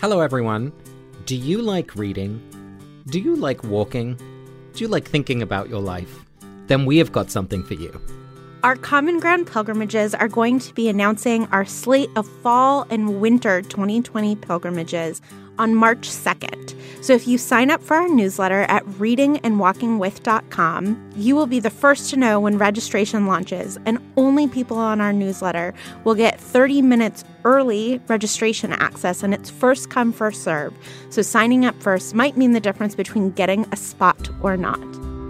Hello, everyone. Do you like reading? Do you like walking? Do you like thinking about your life? Then we have got something for you. Our Common Ground pilgrimages are going to be announcing our slate of fall and winter 2020 pilgrimages on March 2nd. So if you sign up for our newsletter at readingandwalkingwith.com, you will be the first to know when registration launches, and only people on our newsletter will get 30 minutes early registration access, and it's first come, first serve. So signing up first might mean the difference between getting a spot or not.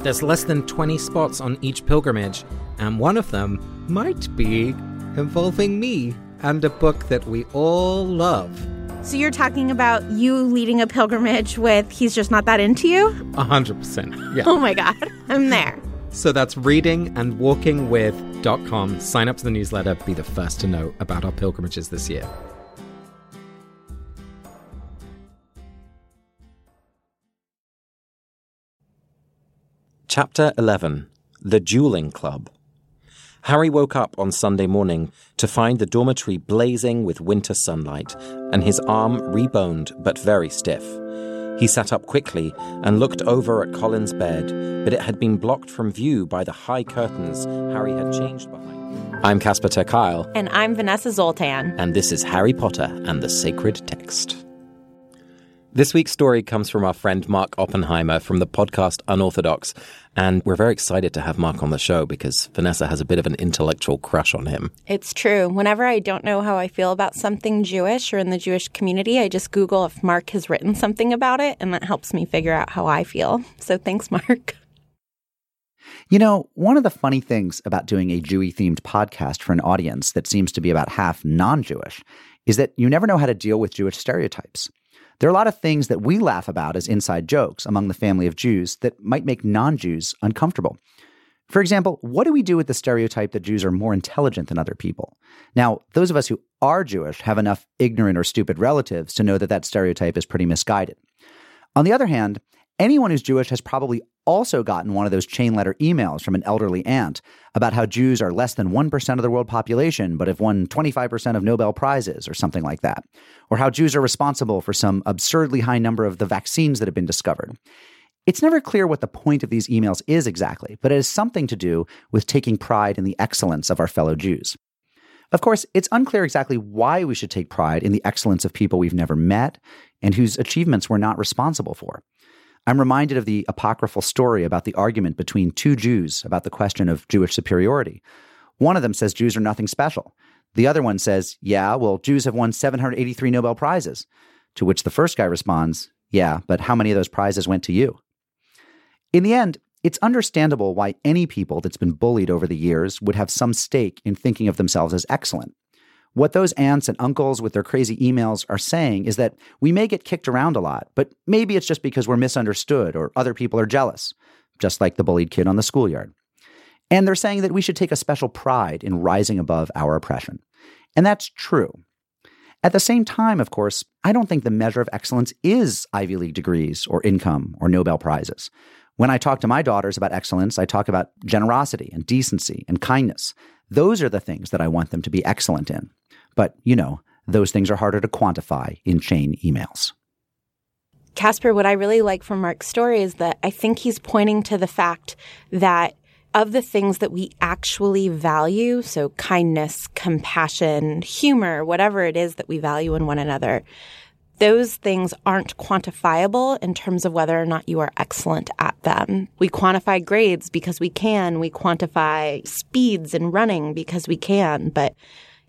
There's less than 20 spots on each pilgrimage, and one of them might be involving me and a book that we all love. So you're talking about you leading a pilgrimage with He's Just Not That Into You? A hundred percent. Yeah. Oh my God, I'm there. So that's readingandwalkingwith.com. Sign up to the newsletter, be the first to know about our pilgrimages this year. Chapter 11 The Dueling Club. Harry woke up on Sunday morning to find the dormitory blazing with winter sunlight and his arm reboned but very stiff. He sat up quickly and looked over at Colin's bed, but it had been blocked from view by the high curtains Harry had changed behind. I'm Casper ter Kuile. And I'm Vanessa Zoltan. And this is Harry Potter and the Sacred Text. This week's story comes from our friend Mark Oppenheimer from the podcast Unorthodox. And we're very excited to have Mark on the show because Vanessa has a bit of an intellectual crush on him. It's true. Whenever I don't know how I feel about something Jewish or in the Jewish community, I just Google if Mark has written something about it, and that helps me figure out how I feel. So thanks, Mark. You know, one of the funny things about doing a Jewy themed podcast for an audience that seems to be about half non Jewish is that you never know how to deal with Jewish stereotypes. There are a lot of things that we laugh about as inside jokes among the family of Jews that might make non Jews uncomfortable. For example, what do we do with the stereotype that Jews are more intelligent than other people? Now, those of us who are Jewish have enough ignorant or stupid relatives to know that that stereotype is pretty misguided. On the other hand, anyone who's Jewish has probably also gotten one of those chain letter emails from an elderly aunt about how Jews are less than 1% of the world population, but have won 25% of Nobel Prizes or something like that. Or how Jews are responsible for some absurdly high number of the vaccines that have been discovered. It's never clear what the point of these emails is exactly, but it has something to do with taking pride in the excellence of our fellow Jews. Of course, it's unclear exactly why we should take pride in the excellence of people we've never met and whose achievements we're not responsible for. I'm reminded of the apocryphal story about the argument between two Jews about the question of Jewish superiority. One of them says Jews are nothing special. The other one says, Yeah, well, Jews have won 783 Nobel Prizes. To which the first guy responds, Yeah, but how many of those prizes went to you? In the end, it's understandable why any people that's been bullied over the years would have some stake in thinking of themselves as excellent. What those aunts and uncles with their crazy emails are saying is that we may get kicked around a lot, but maybe it's just because we're misunderstood or other people are jealous, just like the bullied kid on the schoolyard. And they're saying that we should take a special pride in rising above our oppression. And that's true. At the same time, of course, I don't think the measure of excellence is Ivy League degrees or income or Nobel Prizes. When I talk to my daughters about excellence, I talk about generosity and decency and kindness. Those are the things that I want them to be excellent in. But, you know, those things are harder to quantify in chain emails. Casper, what I really like from Mark's story is that I think he's pointing to the fact that of the things that we actually value, so kindness, compassion, humor, whatever it is that we value in one another, those things aren't quantifiable in terms of whether or not you are excellent at them. We quantify grades because we can. We quantify speeds in running because we can. But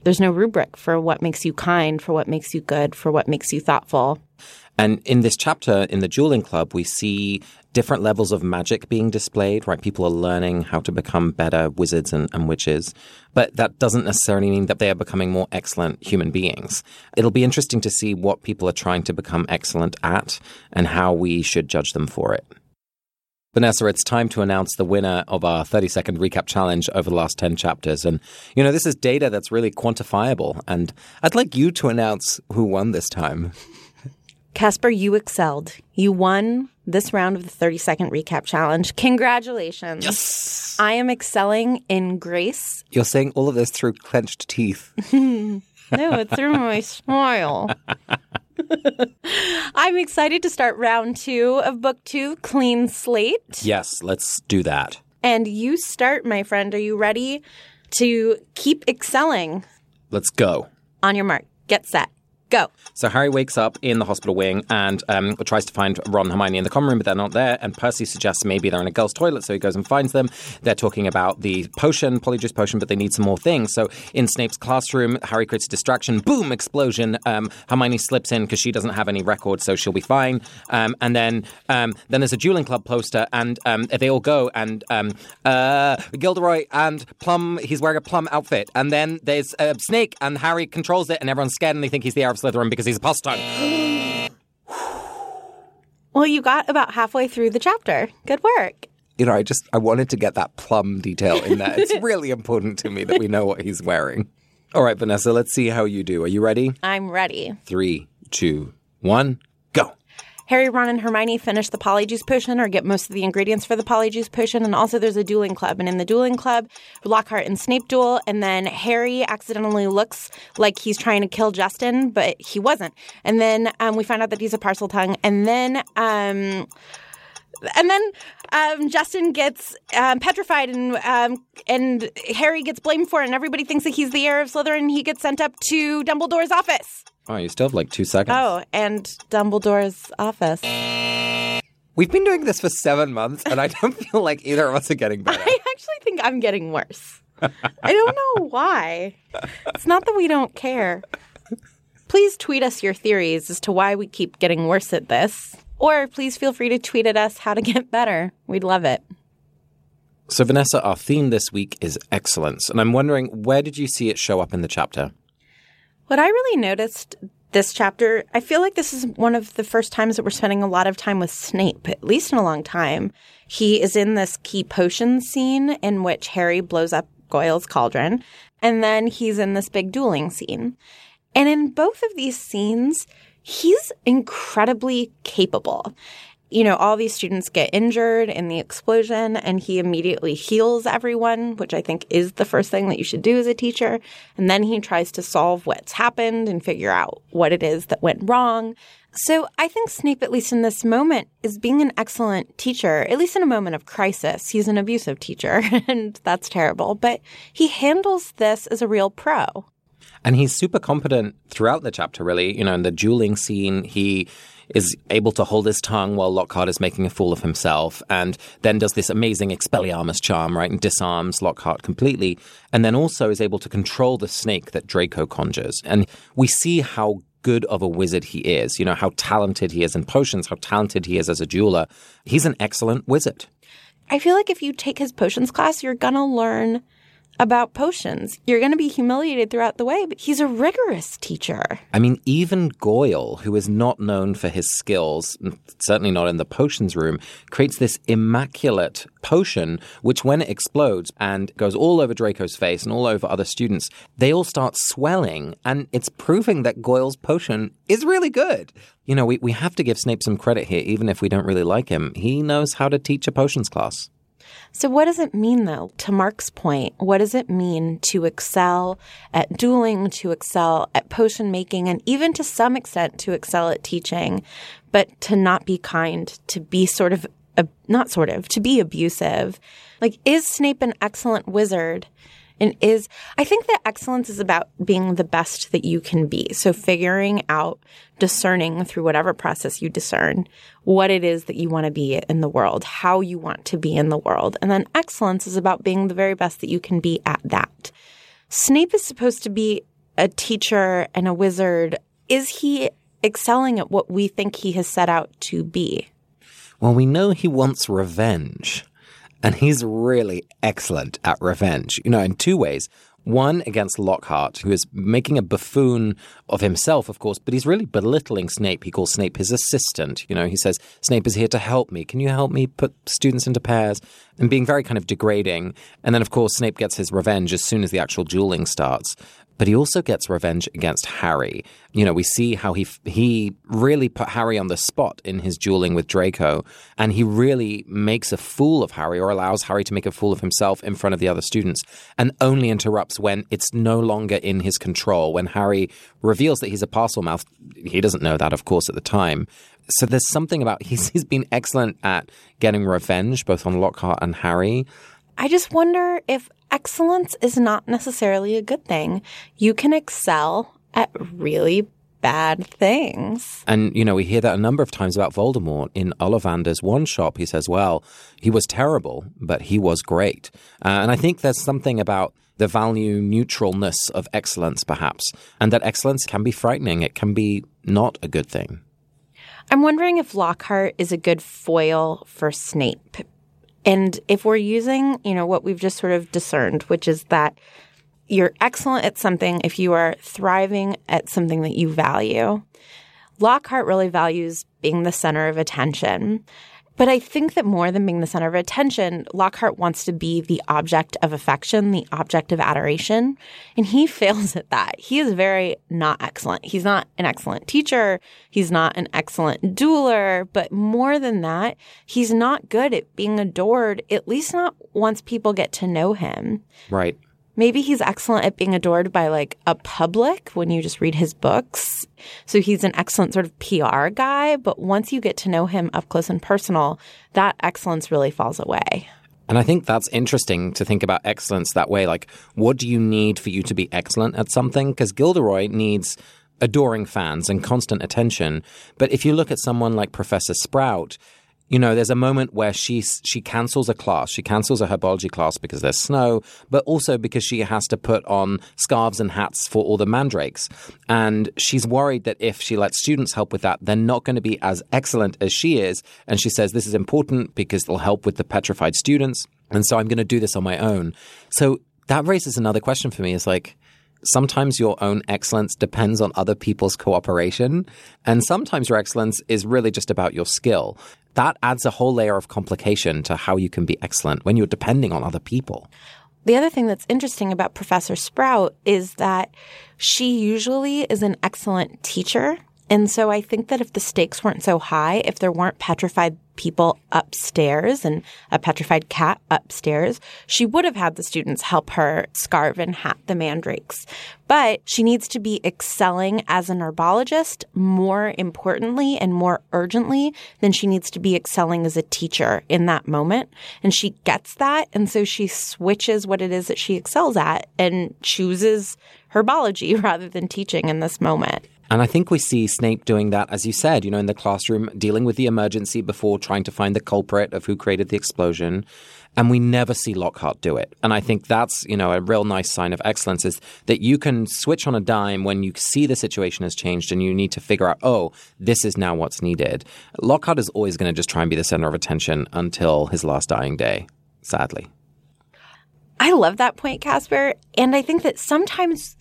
there's no rubric for what makes you kind, for what makes you good, for what makes you thoughtful. And in this chapter in the Dueling Club, we see different levels of magic being displayed, right? People are learning how to become better wizards and, and, witches. But that doesn't necessarily mean that they are becoming more excellent human beings. It'll be interesting to see what people are trying to become excellent at and how we should judge them for it. Vanessa, it's time to announce the winner of our 30 second recap challenge over the last 10 chapters. And, you know, this is data that's really quantifiable. And I'd like you to announce who won this time. Casper, you excelled. You won this round of the 30 second recap challenge. Congratulations. Yes. I am excelling in grace. You're saying all of this through clenched teeth. no, it's through my smile. I'm excited to start round two of book two, Clean Slate. Yes, let's do that. And you start, my friend. Are you ready to keep excelling? Let's go. On your mark, get set, go. So Harry wakes up in the hospital wing and um, tries to find Ron and Hermione in the common room, but they're not there. And Percy suggests maybe they're in a girl's toilet, so he goes and finds them. They're talking about the potion, Polyjuice potion, but they need some more things. So in Snape's classroom, Harry creates a distraction. Boom! Explosion. Um, Hermione slips in because she doesn't have any records, so she'll be fine. Um, and then um, then there's a dueling club poster, and um, they all go. And um, uh, Gilderoy and Plum, he's wearing a plum outfit. And then there's a snake, and Harry controls it, and everyone's scared, and they think he's the of Slytherin because he's a past time. Well, you got about halfway through the chapter. Good work. You know, I just I wanted to get that plum detail in there. It's really important to me that we know what he's wearing. All right, Vanessa, let's see how you do. Are you ready? I'm ready. Three, two, one, go. Harry, Ron, and Hermione finish the Polyjuice potion or get most of the ingredients for the Polyjuice potion. And also, there's a dueling club. And in the dueling club, Lockhart and Snape duel. And then Harry accidentally looks like he's trying to kill Justin, but he wasn't. And then um, we find out that he's a Parseltongue. And then. Um, and then um, Justin gets um, petrified, and um, and Harry gets blamed for it, and everybody thinks that he's the heir of Slytherin. He gets sent up to Dumbledore's office. Oh, you still have like two seconds. Oh, and Dumbledore's office. We've been doing this for seven months, and I don't feel like either of us are getting better. I actually think I'm getting worse. I don't know why. It's not that we don't care. Please tweet us your theories as to why we keep getting worse at this. Or please feel free to tweet at us how to get better. We'd love it. So, Vanessa, our theme this week is excellence. And I'm wondering, where did you see it show up in the chapter? What I really noticed this chapter, I feel like this is one of the first times that we're spending a lot of time with Snape, at least in a long time. He is in this key potion scene in which Harry blows up Goyle's cauldron, and then he's in this big dueling scene. And in both of these scenes, he's incredibly capable. You know, all these students get injured in the explosion and he immediately heals everyone, which I think is the first thing that you should do as a teacher. And then he tries to solve what's happened and figure out what it is that went wrong. So I think Snape, at least in this moment, is being an excellent teacher, at least in a moment of crisis. He's an abusive teacher, and that's terrible, but he handles this as a real pro. And he's super competent throughout the chapter, really. You know, in the dueling scene, he is able to hold his tongue while Lockhart is making a fool of himself, and then does this amazing Expelliarmus charm, right, and disarms Lockhart completely, and then also is able to control the snake that Draco conjures. And we see how good of a wizard he is, you know, how talented he is in potions, how talented he is as a dueler. He's an excellent wizard. I feel like if you take his potions class, you're going to learn about potions. You're going to be humiliated throughout the way, but he's a rigorous teacher. I mean, even Goyle, who is not known for his skills, certainly not in the potions room, creates this immaculate potion, which when it explodes and goes all over Draco's face and all over other students, they all start swelling. And it's proving that Goyle's potion is really good. You know, we, we have to give Snape some credit here, even if we don't really like him. He knows how to teach a potions class. So, what does it mean, though, to Mark's point? What does it mean to excel at dueling, to excel at potion making, and even to some extent to excel at teaching, but to not be kind, to be sort of, uh, not sort of, to be abusive? Like, is Snape an excellent wizard? And is I think that excellence is about being the best that you can be. So figuring out, discerning through whatever process you discern what it is that you want to be in the world, how you want to be in the world. And then excellence is about being the very best that you can be at that. Snape is supposed to be a teacher and a wizard. Is he excelling at what we think he has set out to be? Well, we know he wants revenge. And he's really excellent at revenge, you know, in two ways. One against Lockhart, who is making a buffoon of himself, of course, but he's really belittling Snape. He calls Snape his assistant. You know, he says, Snape is here to help me. Can you help me put students into pairs? And being very kind of degrading. And then, of course, Snape gets his revenge as soon as the actual dueling starts. But he also gets revenge against Harry. You know, we see how he he really put Harry on the spot in his dueling with Draco, and he really makes a fool of Harry or allows Harry to make a fool of himself in front of the other students, and only interrupts when it's no longer in his control. When Harry reveals that he's a Parselmouth, he doesn't know that, of course, at the time. So there's something about he's he's been excellent at getting revenge both on Lockhart and Harry. I just wonder if excellence is not necessarily a good thing. You can excel at really bad things. And, you know, we hear that a number of times about Voldemort. In Ollivander's wand shop, he says, well, he was terrible, but he was great. Uh, and I think there's something about the value neutralness of excellence, perhaps, and that excellence can be frightening. It can be not a good thing. I'm wondering if Lockhart is a good foil for Snape. And if we're using, you know, what we've just sort of discerned, which is that you're excellent at something if you are thriving at something that you value. Lockhart really values being the center of attention. But I think that more than being the center of attention, Lockhart wants to be the object of affection, the object of adoration. And he fails at that. He is very not excellent. He's not an excellent teacher. He's not an excellent dueler. But more than that, he's not good at being adored, at least not once people get to know him. Right. Maybe he's excellent at being adored by like a public when you just read his books. So he's an excellent sort of PR guy. But once you get to know him up close and personal, that excellence really falls away. And I think that's interesting to think about excellence that way. Like, what do you need for you to be excellent at something? Because Gilderoy needs adoring fans and constant attention. But if you look at someone like Professor Sprout, you know, there's a moment where she she cancels a class. She cancels a herbology class because there's snow, but also because she has to put on scarves and hats for all the mandrakes. And she's worried that if she lets students help with that, they're not going to be as excellent as she is. And she says this is important because it'll help with the petrified students. And so I'm going to do this on my own. So that raises another question for me is like, sometimes your own excellence depends on other people's cooperation. And sometimes your excellence is really just about your skill that adds a whole layer of complication to how you can be excellent when you're depending on other people. The other thing that's interesting about Professor Sprout is that she usually is an excellent teacher and so I think that if the stakes weren't so high, if there weren't petrified people upstairs and a petrified cat upstairs, she would have had the students help her scarve and hat the mandrakes. But she needs to be excelling as an herbologist more importantly and more urgently than she needs to be excelling as a teacher in that moment. And she gets that. And so she switches what it is that she excels at and chooses herbology rather than teaching in this moment. And I think we see Snape doing that, as you said, you know, in the classroom, dealing with the emergency before trying to find the culprit of who created the explosion. And we never see Lockhart do it. And I think that's, you know, a real nice sign of excellence is that you can switch on a dime when you see the situation has changed and you need to figure out, oh, this is now what's needed. Lockhart is always going to just try and be the center of attention until his last dying day, sadly. I love that point, Casper. And I think that sometimes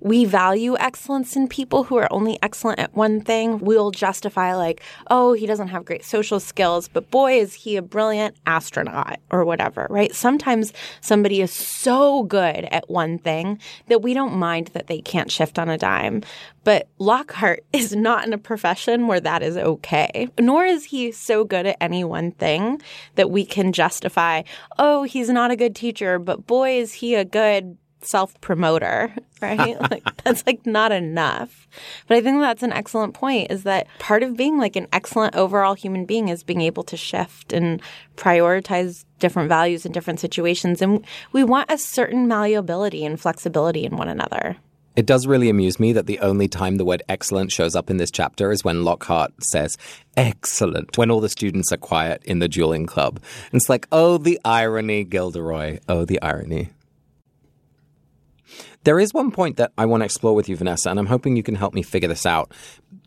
we value excellence in people who are only excellent at one thing. We'll justify, like, oh, he doesn't have great social skills, but boy, is he a brilliant astronaut or whatever, right? Sometimes somebody is so good at one thing that we don't mind that they can't shift on a dime. But Lockhart is not in a profession where that is okay, nor is he so good at any one thing that we can justify, oh, he's not a good teacher, but boy, is he a good self promoter, right? like that's like not enough. But I think that's an excellent point is that part of being like an excellent overall human being is being able to shift and prioritize different values in different situations. And we want a certain malleability and flexibility in one another. It does really amuse me that the only time the word excellent shows up in this chapter is when Lockhart says, excellent, when all the students are quiet in the dueling club. And it's like, oh, the irony, Gilderoy. Oh, the irony. There is one point that I want to explore with you, Vanessa, and I'm hoping you can help me figure this out.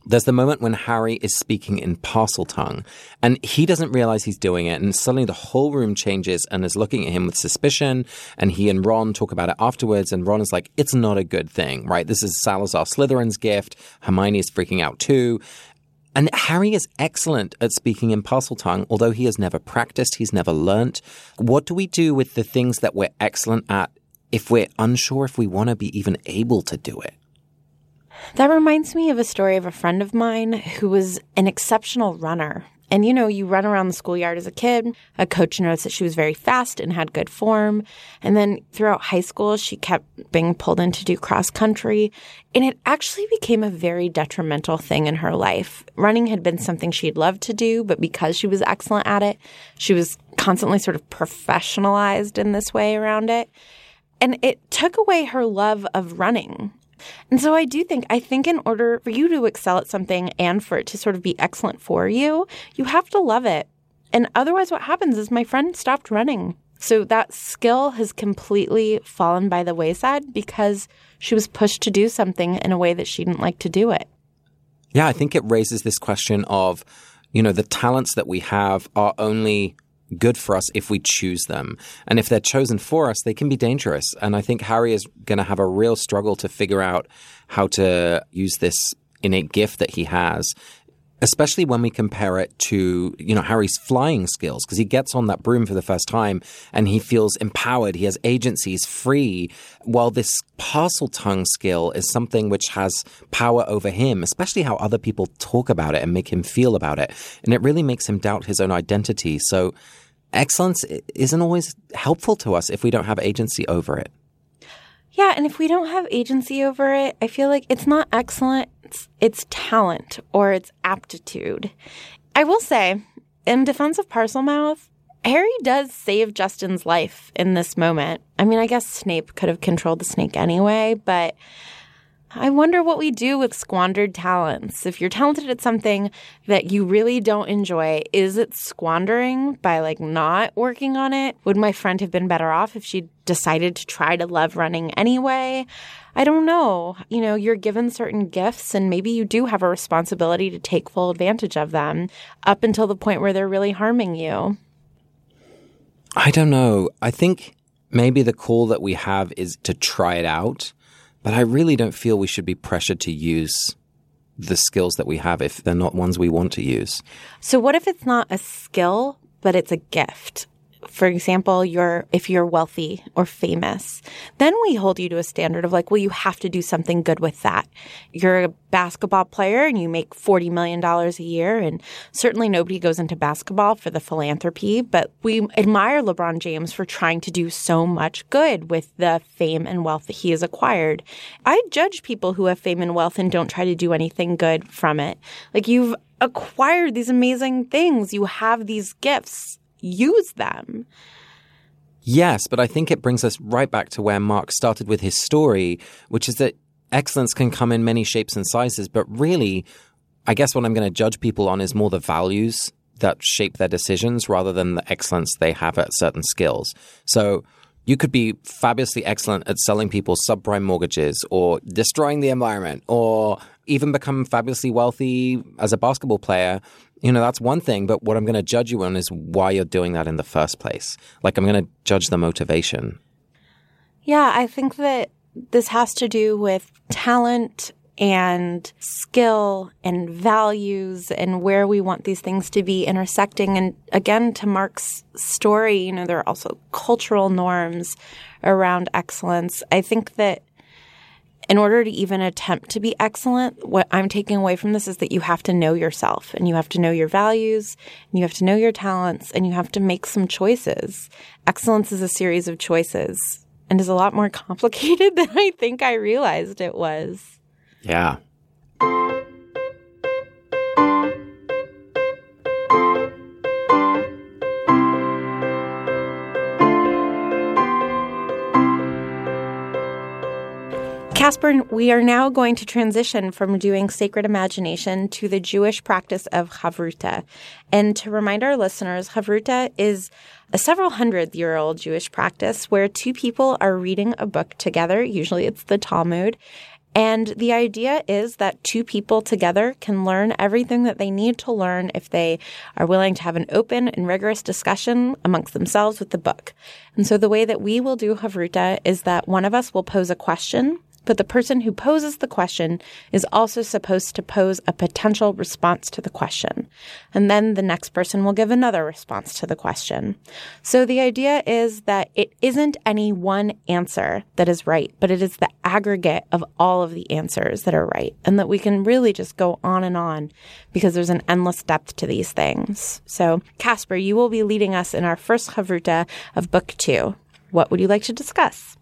There's the moment when Harry is speaking in Parseltongue, and he doesn't realize he's doing it, and suddenly the whole room changes and is looking at him with suspicion. And he and Ron talk about it afterwards, and Ron is like, "It's not a good thing, right? This is Salazar Slytherin's gift." Hermione is freaking out too. And Harry is excellent at speaking in Parseltongue, although he has never practiced, he's never learnt. What do we do with the things that we're excellent at if we're unsure if we want to be even able to do it. That reminds me of a story of a friend of mine who was an exceptional runner. And you know, you run around the schoolyard as a kid. A coach noticed that she was very fast and had good form. And then throughout high school, she kept being pulled in to do cross country. And it actually became a very detrimental thing in her life. Running had been something she'd loved to do, but because she was excellent at it, she was constantly sort of professionalized in this way around it. And it took away her love of running. And so I do think, I think in order for you to excel at something and for it to sort of be excellent for you, you have to love it. And otherwise, what happens is my friend stopped running. So that skill has completely fallen by the wayside because she was pushed to do something in a way that she didn't like to do it. Yeah, I think it raises this question of, you know, the talents that we have are only good for us if we choose them. And if they're chosen for us, they can be dangerous. And I think Harry is going to have a real struggle to figure out how to use this innate gift that he has. Especially when we compare it to, you know, Harry's flying skills, because he gets on that broom for the first time and he feels empowered. He has agency, he's free. While this Parseltongue skill is something which has power over him, especially how other people talk about it and make him feel about it. And it really makes him doubt his own identity. So excellence isn't always helpful to us if we don't have agency over it. Yeah, and if we don't have agency over it, I feel like it's not excellent, it's, talent or it's aptitude. I will say, in defense of Parselmouth, Harry does save Justin's life in this moment. I mean, I guess Snape could have controlled the snake anyway, but I wonder what we do with squandered talents. If you're talented at something that you really don't enjoy, is it squandering by like not working on it? Would my friend have been better off if she decided to try to love running anyway? I don't know. You know, you're given certain gifts and maybe you do have a responsibility to take full advantage of them up until the point where they're really harming you. I don't know. I think maybe the call that we have is to try it out but I really don't feel we should be pressured to use the skills that we have if they're not ones we want to use. So, what if it's not a skill, but it's a gift? For example, you're if you're wealthy or famous, then we hold you to a standard of like, well, you have to do something good with that. You're a basketball player and you make $40 million a year. And certainly nobody goes into basketball for the philanthropy, but we admire LeBron James for trying to do so much good with the fame and wealth that he has acquired. I judge people who have fame and wealth and don't try to do anything good from it. Like you've acquired these amazing things. You have these gifts use them. Yes, but I think it brings us right back to where Mark started with his story, which is that excellence can come in many shapes and sizes, but really, I guess what I'm going to judge people on is more the values that shape their decisions rather than the excellence they have at certain skills. So you could be fabulously excellent at selling people subprime mortgages or destroying the environment or even become fabulously wealthy as a basketball player you know, that's one thing, but what I'm going to judge you on is why you're doing that in the first place. Like, I'm going to judge the motivation. Yeah, I think that this has to do with talent and skill and values and where we want these things to be intersecting. And again, to Mark's story, you know, there are also cultural norms around excellence. I think that in order to even attempt to be excellent, what I'm taking away from this is that you have to know yourself and you have to know your values and you have to know your talents and you have to make some choices. Excellence is a series of choices and is a lot more complicated than I think I realized it was. Yeah. Casper, we are now going to transition from doing sacred imagination to the Jewish practice of Havruta. And to remind our listeners, Havruta is a several hundred year old Jewish practice where two people are reading a book together. Usually it's the Talmud. And the idea is that two people together can learn everything that they need to learn if they are willing to have an open and rigorous discussion amongst themselves with the book. And so the way that we will do Havruta is that one of us will pose a question But the person who poses the question is also supposed to pose a potential response to the question. And then the next person will give another response to the question. So the idea is that it isn't any one answer that is right, but it is the aggregate of all of the answers that are right. And that we can really just go on and on because there's an endless depth to these things. So, Casper, you will be leading us in our first chavruta of book two. What would you like to discuss?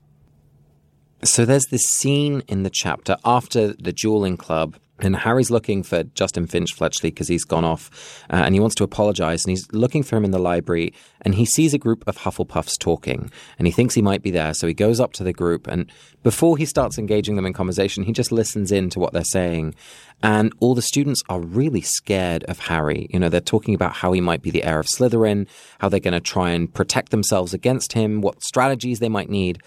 So there's this scene in the chapter after the dueling club and Harry's looking for Justin Finch Fletchley because he's gone off uh, and he wants to apologize. And he's looking for him in the library and he sees a group of Hufflepuffs talking and he thinks he might be there. So he goes up to the group and before he starts engaging them in conversation, he just listens in to what they're saying. And all the students are really scared of Harry. You know, they're talking about how he might be the heir of Slytherin, how they're going to try and protect themselves against him, what strategies they might need.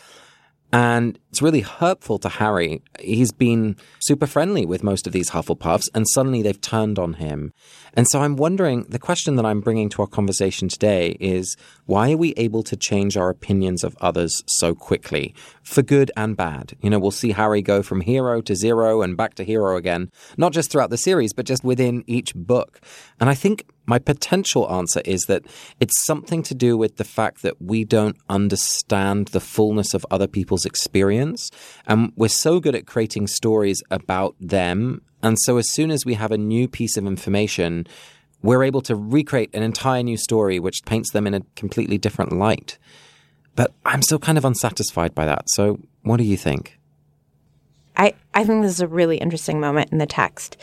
And it's really hurtful to Harry. He's been super friendly with most of these Hufflepuffs, and suddenly they've turned on him. And so I'm wondering the question that I'm bringing to our conversation today is why are we able to change our opinions of others so quickly, for good and bad? You know, we'll see Harry go from hero to zero and back to hero again, not just throughout the series, but just within each book. And I think my potential answer is that it's something to do with the fact that we don't understand the fullness of other people's experience. And we're so good at creating stories about them. And so as soon as we have a new piece of information, we're able to recreate an entire new story which paints them in a completely different light. But I'm still kind of unsatisfied by that. So what do you think? I, I think this is a really interesting moment in the text.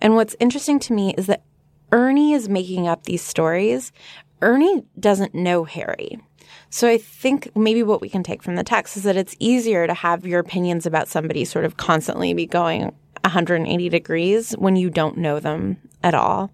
And what's interesting to me is that Ernie is making up these stories. Ernie doesn't know Harry. So I think maybe what we can take from the text is that it's easier to have your opinions about somebody sort of constantly be going 180 degrees when you don't know them at all.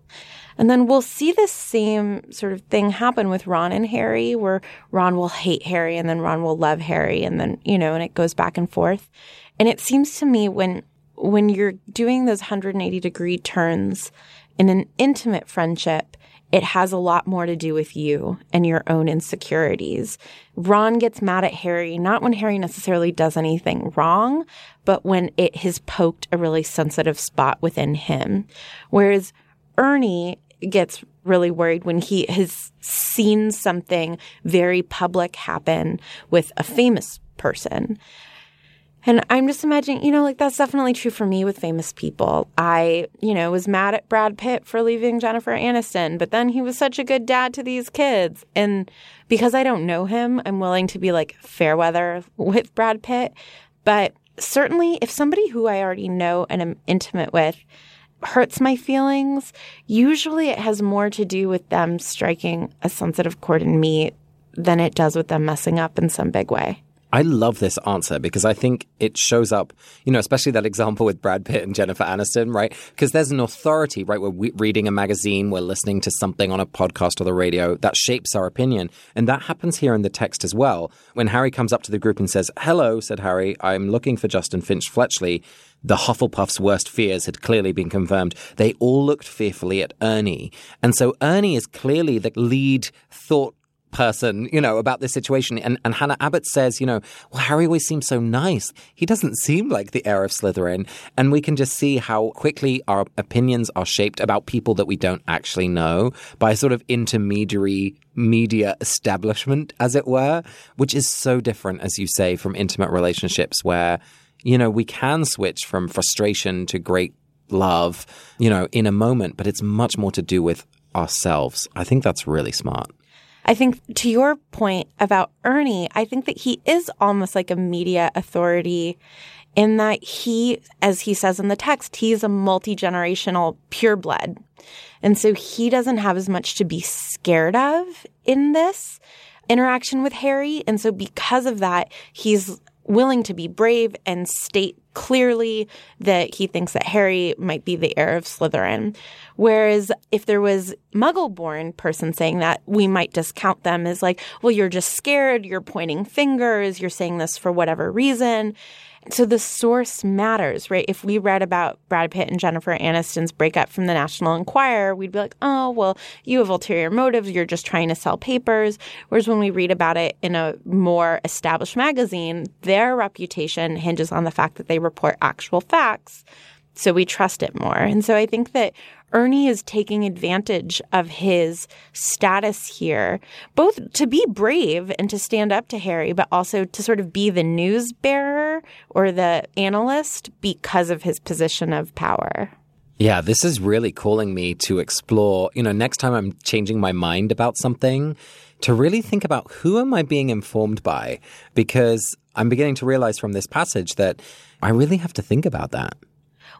And then we'll see this same sort of thing happen with Ron and Harry, where Ron will hate Harry and then Ron will love Harry, and then, you know, and it goes back and forth. And it seems to me when when you're doing those 180 degree turns in an intimate friendship, it has a lot more to do with you and your own insecurities. Ron gets mad at Harry, not when Harry necessarily does anything wrong, but when it has poked a really sensitive spot within him. Whereas Ernie gets really worried when he has seen something very public happen with a famous person. And I'm just imagining, you know, like that's definitely true for me with famous people. I, you know, was mad at Brad Pitt for leaving Jennifer Aniston, but then he was such a good dad to these kids. And because I don't know him, I'm willing to be like fair weather with Brad Pitt. But certainly if somebody who I already know and am intimate with hurts my feelings, usually it has more to do with them striking a sensitive chord in me than it does with them messing up in some big way. I love this answer because I think it shows up, you know, especially that example with Brad Pitt and Jennifer Aniston, right? Because there's an authority, right? We're reading a magazine, we're listening to something on a podcast or the radio that shapes our opinion. And that happens here in the text as well. When Harry comes up to the group and says, Hello, said Harry, I'm looking for Justin Finch Fletchley. The Hufflepuff's worst fears had clearly been confirmed. They all looked fearfully at Ernie. And so Ernie is clearly the lead thought person, you know, about this situation. And, and Hannah Abbott says, you know, well, Harry always seems so nice. He doesn't seem like the heir of Slytherin. And we can just see how quickly our opinions are shaped about people that we don't actually know by sort of intermediary media establishment, as it were, which is so different, as you say, from intimate relationships where, you know, we can switch from frustration to great love, you know, in a moment, but it's much more to do with ourselves. I think that's really smart. I think to your point about Ernie, I think that he is almost like a media authority in that he, as he says in the text, he's a multi generational pureblood. And so he doesn't have as much to be scared of in this interaction with Harry. And so because of that, he's willing to be brave and state clearly that he thinks that Harry might be the heir of Slytherin. Whereas if there was muggle born person saying that, we might discount them as like, well, you're just scared, you're pointing fingers, you're saying this for whatever reason. So the source matters, right? If we read about Brad Pitt and Jennifer Aniston's breakup from the National Enquirer, we'd be like, oh, well, you have ulterior motives. You're just trying to sell papers. Whereas when we read about it in a more established magazine, their reputation hinges on the fact that they report actual facts. So we trust it more. And so I think that Ernie is taking advantage of his status here, both to be brave and to stand up to Harry, but also to sort of be the news bearer or the analyst because of his position of power. Yeah, this is really calling me to explore, you know, next time I'm changing my mind about something, to really think about who am I being informed by? Because I'm beginning to realize from this passage that I really have to think about that.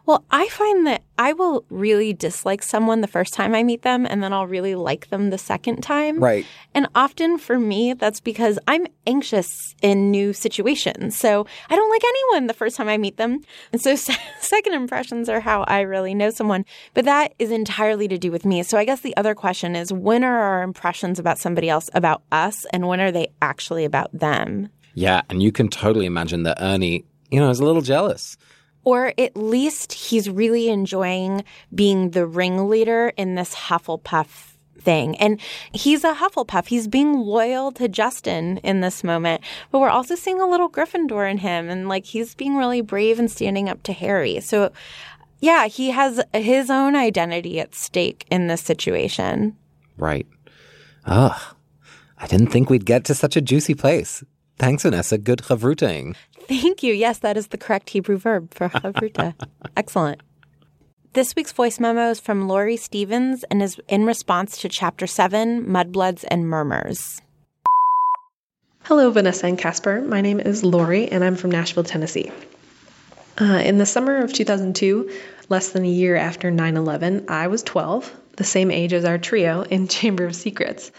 Well, I find that I will really dislike someone the first time I meet them, and then I'll really like them the second time. Right. And often for me, that's because I'm anxious in new situations. So I don't like anyone the first time I meet them. And so second impressions are how I really know someone. But that is entirely to do with me. So I guess the other question is when are our impressions about somebody else about us, and when are they actually about them? Yeah. And you can totally imagine that Ernie, you know, is a little jealous or at least he's really enjoying being the ringleader in this Hufflepuff thing. And he's a Hufflepuff. He's being loyal to Justin in this moment. But we're also seeing a little Gryffindor in him. And like he's being really brave and standing up to Harry. So yeah, he has his own identity at stake in this situation. Right. Ugh. I didn't think we'd get to such a juicy place. Thanks, Vanessa. Good chavruting. Thank you. Yes, that is the correct Hebrew verb for chavruta. Excellent. This week's voice memo is from Lóre Stevens and is in response to Chapter 7 Mudbloods and Murmurs. Hello, Vanessa and Casper. My name is Lóre, and I'm from Nashville, Tennessee. Uh, in the summer of 2002, less than a year after 9 11, I was 12, the same age as our trio in Chamber of Secrets.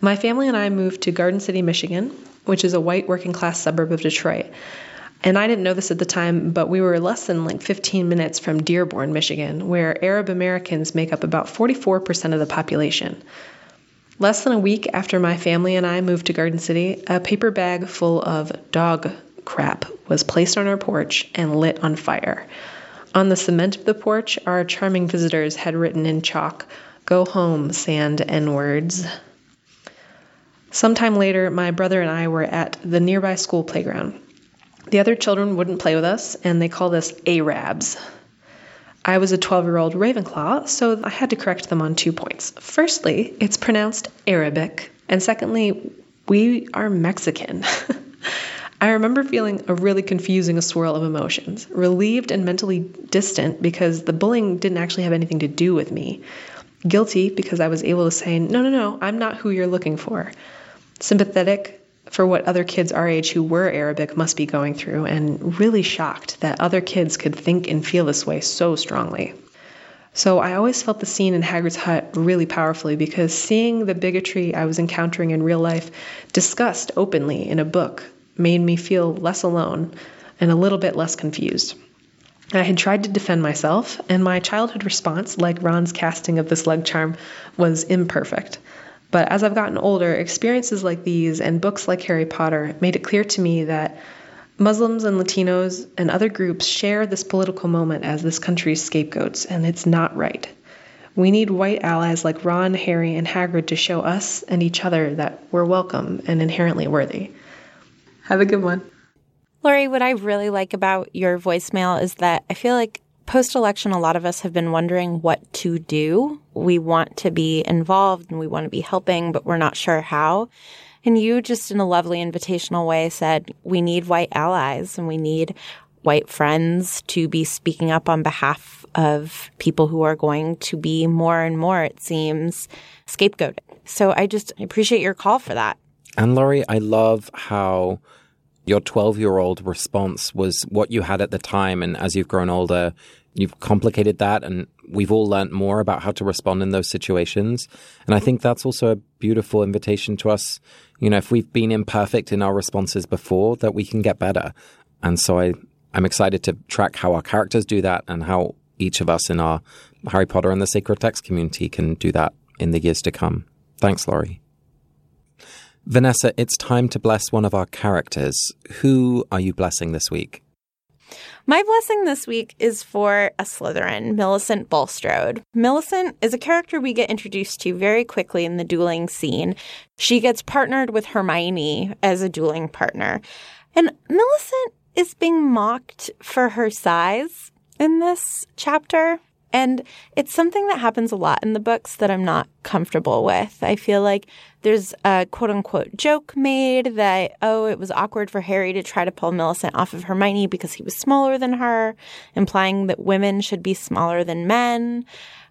My family and I moved to Garden City, Michigan, which is a white working class suburb of Detroit. And I didn't know this at the time, but we were less than like 15 minutes from Dearborn, Michigan, where Arab Americans make up about 44% of the population. Less than a week after my family and I moved to Garden City, a paper bag full of dog crap was placed on our porch and lit on fire. On the cement of the porch, our charming visitors had written in chalk, Go home, sand N words. Sometime later, my brother and I were at the nearby school playground. The other children wouldn't play with us, and they called us Arabs. I was a 12 year old Ravenclaw, so I had to correct them on two points. Firstly, it's pronounced Arabic, and secondly, we are Mexican. I remember feeling a really confusing swirl of emotions, relieved and mentally distant because the bullying didn't actually have anything to do with me, guilty because I was able to say, no, no, no, I'm not who you're looking for, sympathetic for what other kids our age who were Arabic must be going through, and really shocked that other kids could think and feel this way so strongly. So I always felt the scene in Hagrid's hut really powerfully because seeing the bigotry I was encountering in real life discussed openly in a book made me feel less alone and a little bit less confused. I had tried to defend myself, and my childhood response, like Ron's casting of the slug charm, was imperfect. But as I've gotten older, experiences like these and books like Harry Potter made it clear to me that Muslims and Latinos and other groups share this political moment as this country's scapegoats, and it's not right. We need white allies like Ron, Harry, and Hagrid to show us and each other that we're welcome and inherently worthy. Have a good one. Lóre, what I really like about your voicemail is that I feel like post election, a lot of us have been wondering what to do. We want to be involved and we want to be helping, but we're not sure how. And you just in a lovely invitational way said, we need white allies and we need white friends to be speaking up on behalf of people who are going to be more and more, it seems, scapegoated. So I just appreciate your call for that. And Lóre, I love how your 12 year old response was what you had at the time. And as you've grown older, you've complicated that. And we've all learned more about how to respond in those situations. And I think that's also a beautiful invitation to us. You know, if we've been imperfect in our responses before, that we can get better. And so I, I'm excited to track how our characters do that and how each of us in our Harry Potter and the Sacred Text community can do that in the years to come. Thanks, Lóre. Vanessa, it's time to bless one of our characters. Who are you blessing this week? My blessing this week is for a Slytherin, Millicent Bulstrode. Millicent is a character we get introduced to very quickly in the dueling scene. She gets partnered with Hermione as a dueling partner. And Millicent is being mocked for her size in this chapter. And it's something that happens a lot in the books that I'm not comfortable with. I feel like there's a quote unquote joke made that, oh, it was awkward for Harry to try to pull Millicent off of Hermione because he was smaller than her, implying that women should be smaller than men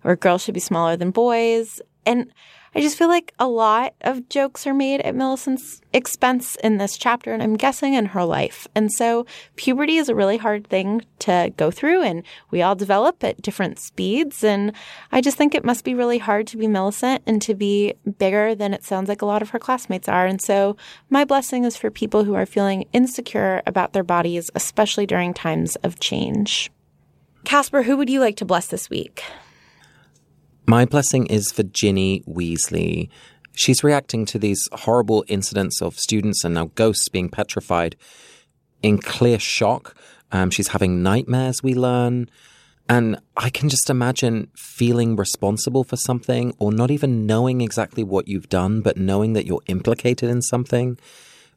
or girls should be smaller than boys. And I just feel like a lot of jokes are made at Millicent's expense in this chapter, and I'm guessing in her life. And so puberty is a really hard thing to go through, and we all develop at different speeds. And I just think it must be really hard to be Millicent and to be bigger than it sounds like a lot of her classmates are. And so my blessing is for people who are feeling insecure about their bodies, especially during times of change. Casper, who would you like to bless this week? My blessing is for Ginny Weasley. She's reacting to these horrible incidents of students and now ghosts being petrified in clear shock. Um, she's having nightmares, we learn. And I can just imagine feeling responsible for something or not even knowing exactly what you've done, but knowing that you're implicated in something,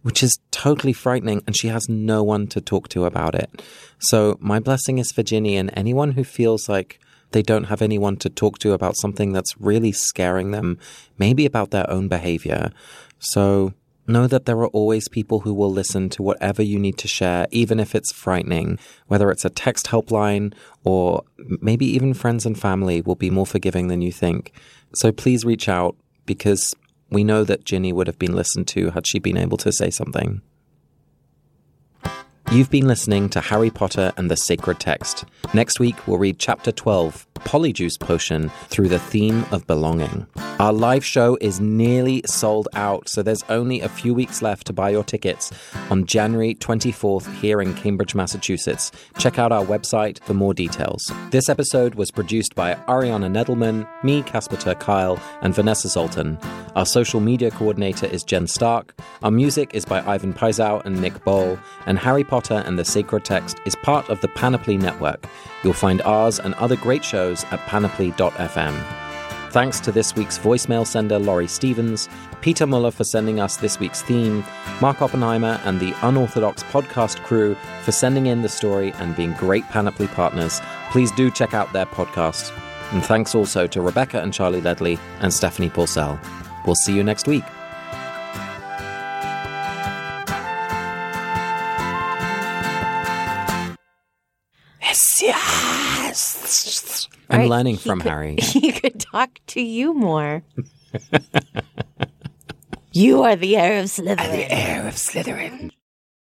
which is totally frightening. And she has no one to talk to about it. So my blessing is for Ginny and anyone who feels like they don't have anyone to talk to about something that's really scaring them, maybe about their own behavior. So know that there are always people who will listen to whatever you need to share, even if it's frightening, whether it's a text helpline or maybe even friends and family will be more forgiving than you think. So please reach out because we know that Ginny would have been listened to had she been able to say something. You've been listening to Harry Potter and the Sacred Text. Next week, we'll read Chapter 12, Polyjuice Potion, through the theme of belonging. Our live show is nearly sold out, so there's only a few weeks left to buy your tickets on January 24th here in Cambridge, Massachusetts. Check out our website for more details. This episode was produced by Ariana Nedelman, me, Casper Kuile, and Vanessa Zoltan. Our social media coordinator is Jen Stark. Our music is by Ivan Paisau and Nick Bowl, and Harry Potter Potter and the Sacred Text is part of the Panoply Network. You'll find ours and other great shows at panoply.fm. Thanks to this week's voicemail sender, Lóre Stevens, Peter Muller for sending us this week's theme, Mark Oppenheimer and the Unorthodox podcast crew for sending in the story and being great Panoply partners. Please do check out their podcast. And thanks also to Rebecca and Charlie Ledley and Stephanie Purcell. We'll see you next week. Yes. I'm Right, learning he from could- Harry. He could talk to you more. you are the heir of Slytherin. The Heir of Slytherin.